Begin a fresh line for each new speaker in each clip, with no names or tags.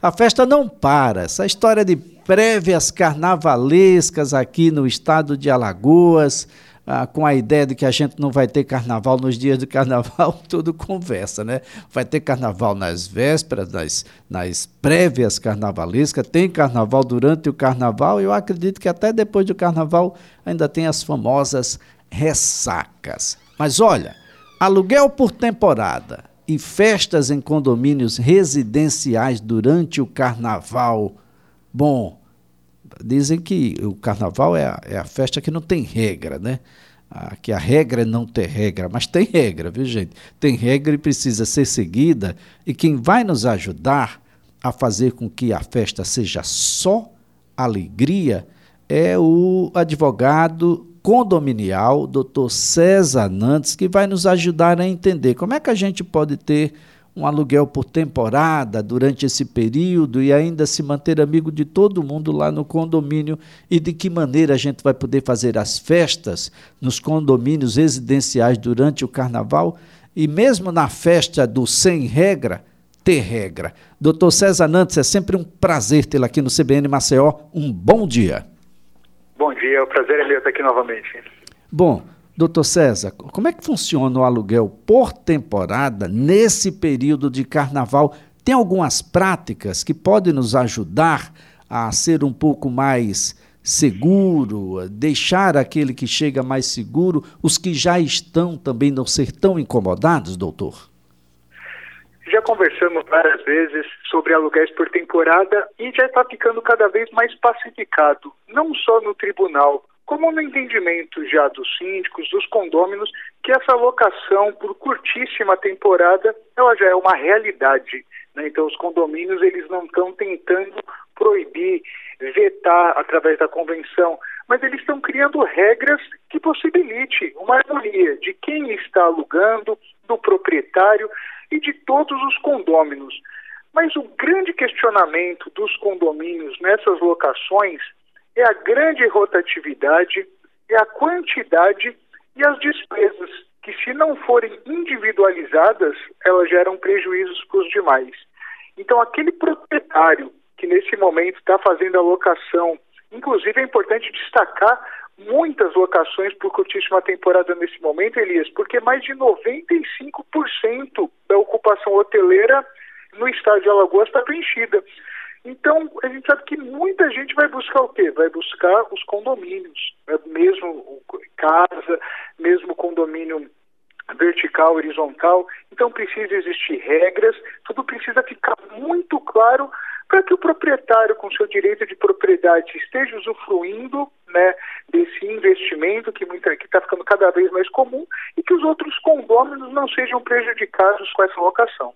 A festa não para. Essa história de prévias carnavalescas aqui no estado de Alagoas, ah, com a ideia de que a gente não vai ter carnaval nos dias do carnaval, tudo conversa, né? Vai ter carnaval nas vésperas, nas, nas prévias carnavalescas, tem carnaval durante o carnaval, e eu acredito que até depois do carnaval ainda tem as famosas ressacas. Mas olha, aluguel por temporada e festas em condomínios residenciais durante o carnaval. Bom, dizem que o carnaval é a, é a festa que não tem regra, né? Ah, que a regra é não ter regra, mas tem regra, viu gente? Tem regra e precisa ser seguida, e quem vai nos ajudar a fazer com que a festa seja só alegria é o advogado condominial, doutor César Nantes, que vai nos ajudar a entender como é que a gente pode ter um aluguel por temporada durante esse período e ainda se manter amigo de todo mundo lá no condomínio e de que maneira a gente vai poder fazer as festas nos condomínios residenciais durante o carnaval e mesmo na festa do sem regra, ter regra. Doutor César Nantes, é sempre um prazer tê-lo aqui no CBN Maceió. Um bom dia.
Dia, o prazer é meu estar aqui novamente.
Bom, Doutor César, como é que funciona o aluguel por temporada nesse período de carnaval? Tem algumas práticas que podem nos ajudar a ser um pouco mais seguro, deixar aquele que chega mais seguro, os que já estão também não ser tão incomodados, doutor?
Já conversamos várias vezes sobre aluguéis por temporada e já está ficando cada vez mais pacificado, não só no tribunal, como no entendimento já dos síndicos, dos condôminos, que essa locação por curtíssima temporada, ela já é uma realidade. Né? Então, os condomínios, eles não estão tentando proibir, vetar através da convenção, mas eles estão criando regras que possibilite uma harmonia de quem está alugando, do proprietário e de todos os condôminos. Mas o grande questionamento dos condomínios nessas locações é a grande rotatividade, é a quantidade e as despesas, que se não forem individualizadas, elas geram prejuízos para os demais. Então, aquele proprietário que nesse momento está fazendo a locação, inclusive é importante destacar muitas locações por curtíssima temporada nesse momento, Elias, porque mais de 95% da ocupação hoteleira no estado de Alagoas está preenchida. Então, a gente sabe que muita gente vai buscar o quê? Vai buscar os condomínios, né? mesmo casa, mesmo condomínio vertical, horizontal. Então, precisa existir regras, tudo precisa ficar muito claro para que o proprietário, com seu direito de propriedade, esteja usufruindo né, desse investimento que está ficando cada vez mais comum e que os outros condôminos não sejam prejudicados com essa locação.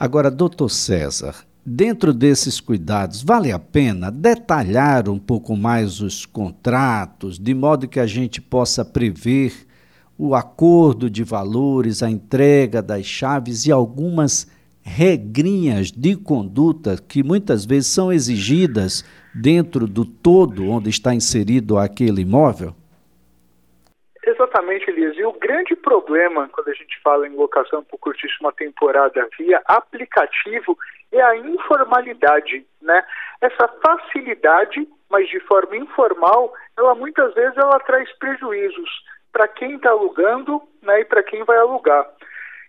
Agora, doutor César, Dentro desses cuidados, vale a pena detalhar um pouco mais os contratos, de modo que a gente possa prever o acordo de valores, a entrega das chaves e algumas regrinhas de conduta que muitas vezes são exigidas dentro do todo onde está inserido aquele imóvel?
Exatamente, Elias. E o grande problema quando a gente fala em locação por curtíssima temporada via aplicativo é a informalidade, né? Essa facilidade, mas de forma informal, ela muitas vezes ela traz prejuízos para quem está alugando né, e para quem vai alugar.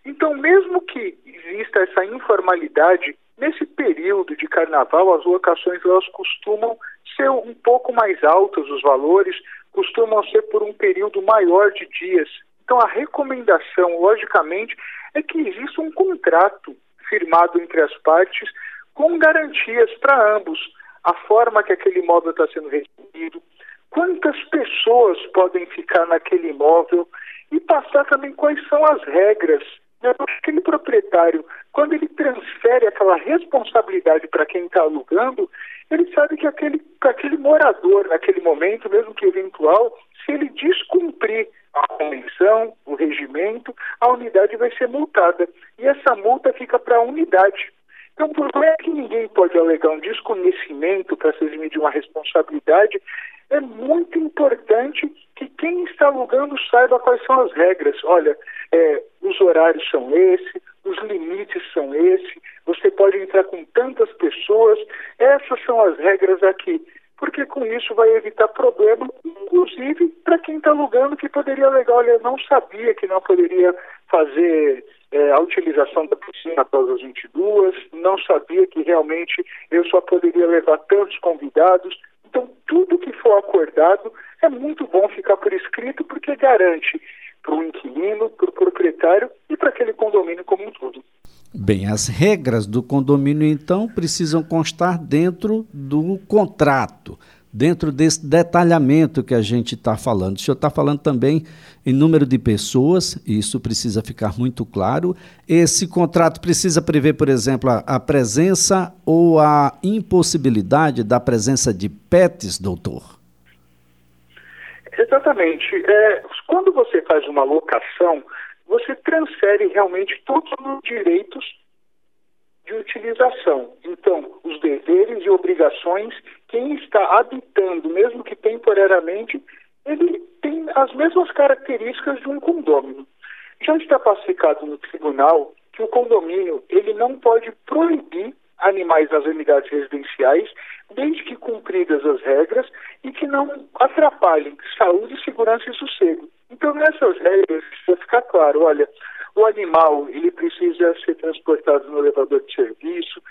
Então, mesmo que exista essa informalidade, nesse período de carnaval, as locações elas costumam ser um pouco mais altas, os valores costumam ser por um período maior de dias. Então, a recomendação, logicamente, é que exista um contrato firmado entre as partes com garantias para ambos. A forma que aquele imóvel está sendo recebido, quantas pessoas podem ficar naquele imóvel e passar também quais são as regras. Né? Aquele proprietário, quando ele transfere aquela responsabilidade para quem está alugando, ele sabe que aquele, aquele morador, naquele momento, mesmo que eventual, se ele descumprir a convenção, o regimento, a unidade vai ser multada. E essa multa fica para a unidade. Então, por mais que ninguém pode alegar um desconhecimento para se eximir de uma responsabilidade, é muito importante que quem está alugando saiba quais são as regras. Olha, é, os horários são esses, os limites são esses, você pode entrar com tantas pessoas. Essas são as regras aqui. Porque com isso vai evitar problema, inclusive para quem está alugando, que poderia alegar, olha, não sabia que não poderia fazer é, a utilização da piscina após as 22, não sabia que realmente eu só poderia levar tantos convidados. Então, tudo que for acordado é muito bom ficar por escrito, porque garante para o inquilino, para o proprietário e para aquele condomínio como um todo.
Bem, as regras do condomínio, então, precisam constar dentro do contrato, dentro desse detalhamento que a gente está falando. O senhor está falando também em número de pessoas, isso precisa ficar muito claro. Esse contrato precisa prever, por exemplo, a, a presença ou a impossibilidade da presença de pets, doutor?
Exatamente. É, quando você faz uma locação, você transfere realmente todos os direitos de utilização. Então, os deveres e obrigações, quem está habitando, mesmo que temporariamente, ele tem as mesmas características de um condômino. Já está pacificado no tribunal que o condomínio ele não pode proibir animais nas unidades residenciais, desde que cumpridas as regras e que não atrapalhem saúde, segurança e sossego. Então, nessas regras, precisa ficar claro, olha, o animal ele precisa ser transportado no elevador de serviço,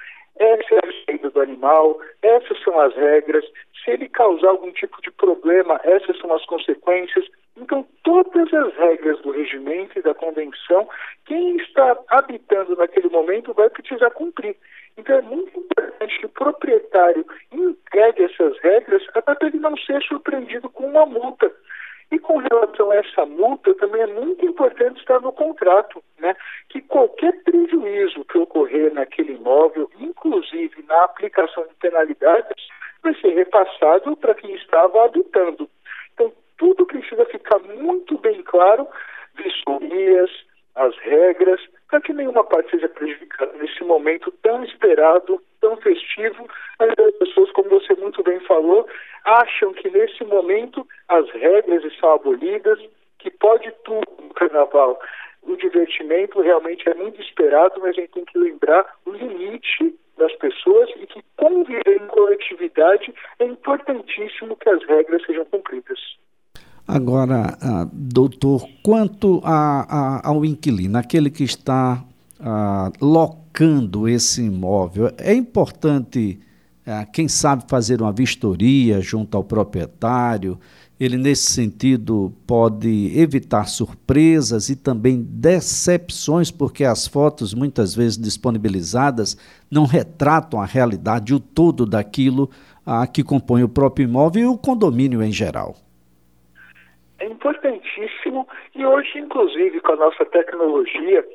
essa é a receita do animal, essas são as regras. Se ele causar algum tipo de problema, essas são as consequências. Então, todas as regras do regimento e da convenção, quem está habitando naquele momento vai precisar cumprir. Então, é muito importante que o proprietário entregue essas regras até para ele não ser surpreendido com uma multa. E com relação a essa multa, também é muito importante estar no contrato, né? Que qualquer prejuízo que ocorrer naquele imóvel, inclusive na aplicação de penalidades, vai ser repassado para quem estava habitando. Então, tudo precisa ficar muito bem claro, vistorias, as regras, para que nenhuma parte seja prejudicada nesse momento tão esperado, tão festivo. As pessoas, como você muito bem falou, acham que nesse momento as regras estão abolidas, que pode tudo no carnaval. O divertimento realmente é muito esperado, mas a gente tem que lembrar o limite das pessoas e que conviver em coletividade é importantíssimo que as regras sejam cumpridas.
Agora, ah, doutor, quanto a, a, ao inquilino, aquele que está ah, locando esse imóvel, é importante, ah, quem sabe, fazer uma vistoria junto ao proprietário? Ele, nesse sentido, pode evitar surpresas e também decepções, porque as fotos, muitas vezes disponibilizadas, não retratam a realidade, o todo daquilo ah, que compõe o próprio imóvel e o condomínio em geral.
É importantíssimo. E hoje, inclusive, com a nossa tecnologia,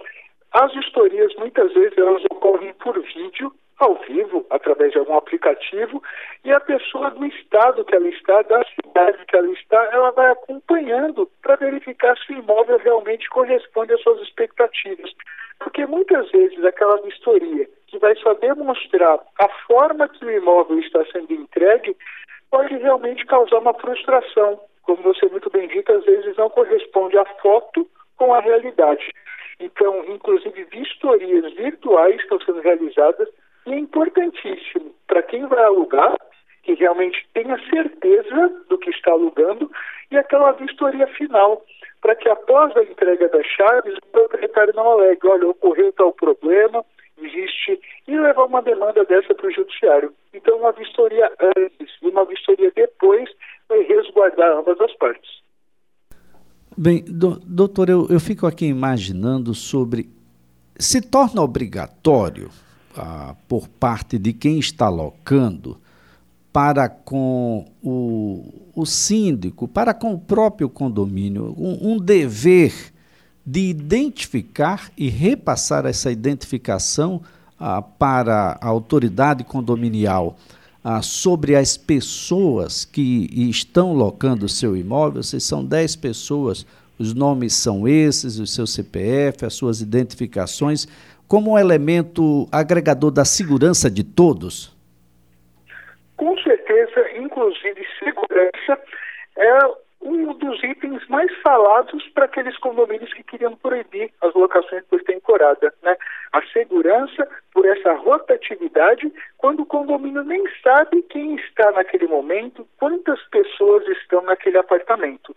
as historias muitas vezes elas ocorrem por vídeo, ao vivo, através de algum aplicativo, e a pessoa do estado que ela está, da cidade que ela está, ela vai acompanhando para verificar se o imóvel realmente corresponde às suas expectativas. Porque muitas vezes aquela vistoria que vai só demonstrar a forma que o imóvel está sendo entregue pode realmente causar uma frustração como você muito bem disse, às vezes não corresponde a foto com a realidade. Então, inclusive, vistorias virtuais estão sendo realizadas e é importantíssimo para quem vai alugar que realmente tenha certeza do que está alugando e aquela vistoria final, para que após a entrega das chaves, o proprietário não alegue, olha, ocorreu tal problema, existe, e levar uma demanda dessa para o judiciário. Então, uma vistoria antes e uma vistoria depois vai resguardar ambas as partes.
Bem, do, doutor, eu, eu fico aqui imaginando sobre. Se torna obrigatório, por parte de quem está locando, para com o, o síndico, para com o próprio condomínio, um, um dever de identificar e repassar essa identificação ah, para a autoridade condominial ah, sobre as pessoas que estão locando o seu imóvel, se são 10 pessoas, os nomes são esses, o seu CPF, as suas identificações, como um elemento agregador da segurança de todos?
Com certeza, inclusive segurança é um dos itens mais falados para aqueles condomínios que queriam proibir as locações por temporada, né? A segurança por essa rotatividade, quando o condomínio nem sabe quem está naquele momento, quantas pessoas estão naquele apartamento.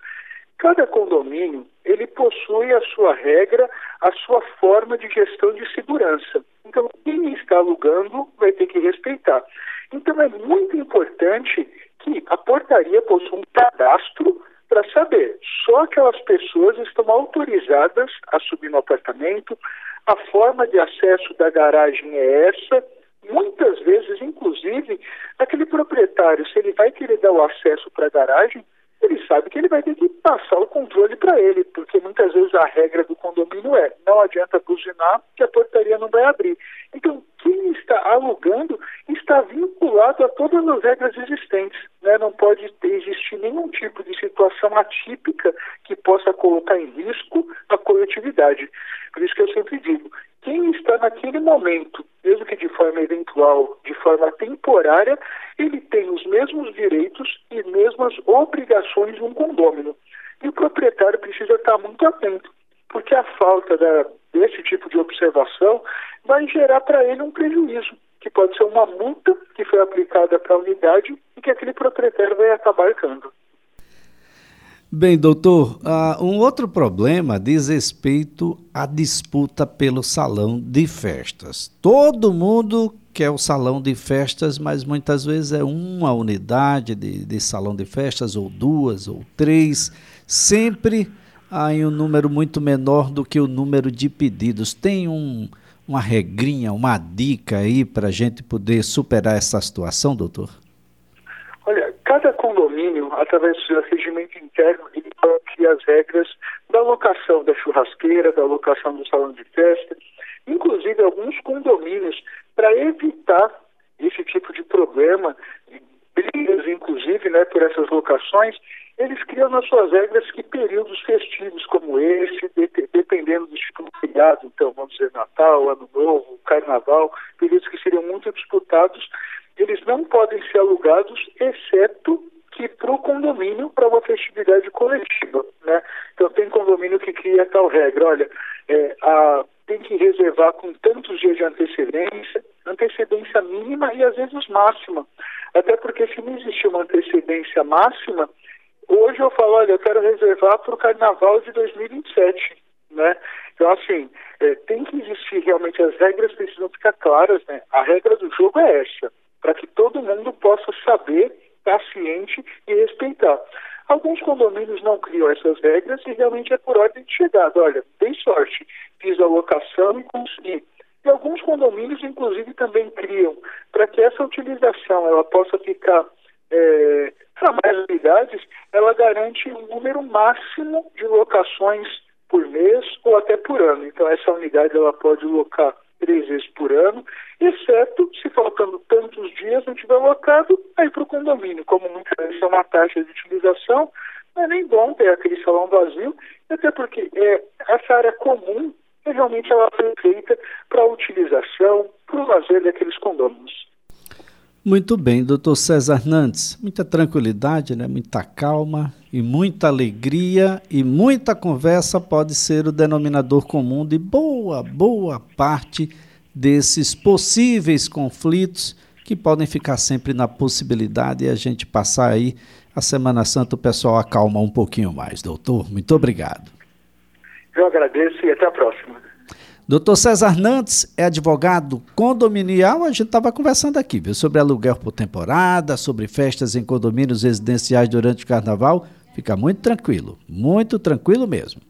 Cada condomínio, ele possui a sua regra, a sua forma de gestão de segurança. Então, quem está alugando vai ter que respeitar. Então, é muito importante que a portaria possua um cadastro para saber só aquelas pessoas estão autorizadas a subir no apartamento, a forma de acesso da garagem é essa. Muitas vezes, inclusive, aquele proprietário, se ele vai querer dar o acesso para a garagem, ele sabe que ele vai ter que passar o controle para ele, porque muitas vezes a regra do condomínio é não adianta buzinar que a portaria não vai abrir. Então, quem está alugando está vinculado a todas as regras existentes. Né? Não pode existir nenhum tipo de situação atípica que possa colocar em risco a coletividade. Por isso que eu sempre digo, quem está naquele momento, mesmo que de forma eventual, de forma temporária, ele tem os mesmos direitos e mesmas obrigações de um condômino. E o proprietário precisa estar muito atento, porque a falta da, desse tipo de observação vai gerar para ele um prejuízo, que pode ser uma multa que foi aplicada para a unidade e que aquele proprietário vai acabar arcando.
Bem, doutor, uh, um outro problema diz respeito à disputa pelo salão de festas. Todo mundo quer o salão de festas, mas muitas vezes é uma unidade de, de salão de festas, ou duas, ou três, sempre há em um número muito menor do que o número de pedidos. Tem um, uma regrinha, uma dica aí para a gente poder superar essa situação, doutor?
Condomínio, através do seu regimento interno, ele cria as regras da locação da churrasqueira, da locação do salão de festa, inclusive alguns condomínios, para evitar esse tipo de problema, brigas, inclusive, né, por essas locações, eles criam nas suas regras que períodos festivos como esse, de, dependendo do tipo de feriado, então vamos dizer Natal, Ano Novo, Carnaval, períodos que seriam muito disputados, eles não podem ser alugados, exceto que para o condomínio, para uma festividade coletiva. Né? Então, tem condomínio que cria tal regra: olha, é, a, tem que reservar com tantos dias de antecedência, antecedência mínima e às vezes máxima. Até porque, se não existir uma antecedência máxima, hoje eu falo: olha, eu quero reservar para o carnaval de 2027. Né? Então, assim, é, tem que existir realmente, as regras precisam ficar claras. Né? A regra do jogo é essa para que todo mundo possa saber, estar ciente e respeitar. Alguns condomínios não criam essas regras e realmente é por ordem de chegada. Olha, dei sorte, fiz a locação e consegui. E alguns condomínios, inclusive, também criam para que essa utilização ela possa ficar é, para mais unidades, ela garante um número máximo de locações por mês ou até por ano. Então, essa unidade ela pode locar três vezes por ano, exceto se faltando tantos dias não tiver alocado, aí para o condomínio. Como muitas vezes é uma taxa de utilização, não é nem bom ter aquele salão vazio, até porque é, essa área comum realmente ela foi feita para a utilização, para o lazer daqueles condôminos.
Muito bem, doutor César Nantes. Muita tranquilidade, né? muita calma e muita alegria e muita conversa pode ser o denominador comum de boa, boa parte desses possíveis conflitos que podem ficar sempre na possibilidade e a gente passar aí a Semana Santa o pessoal acalma um pouquinho mais. Doutor, muito obrigado.
Eu agradeço e até a próxima.
Doutor César Nantes é advogado condominial. A gente estava conversando aqui viu, sobre aluguel por temporada, sobre festas em condomínios residenciais durante o carnaval. Fica muito tranquilo, muito tranquilo mesmo.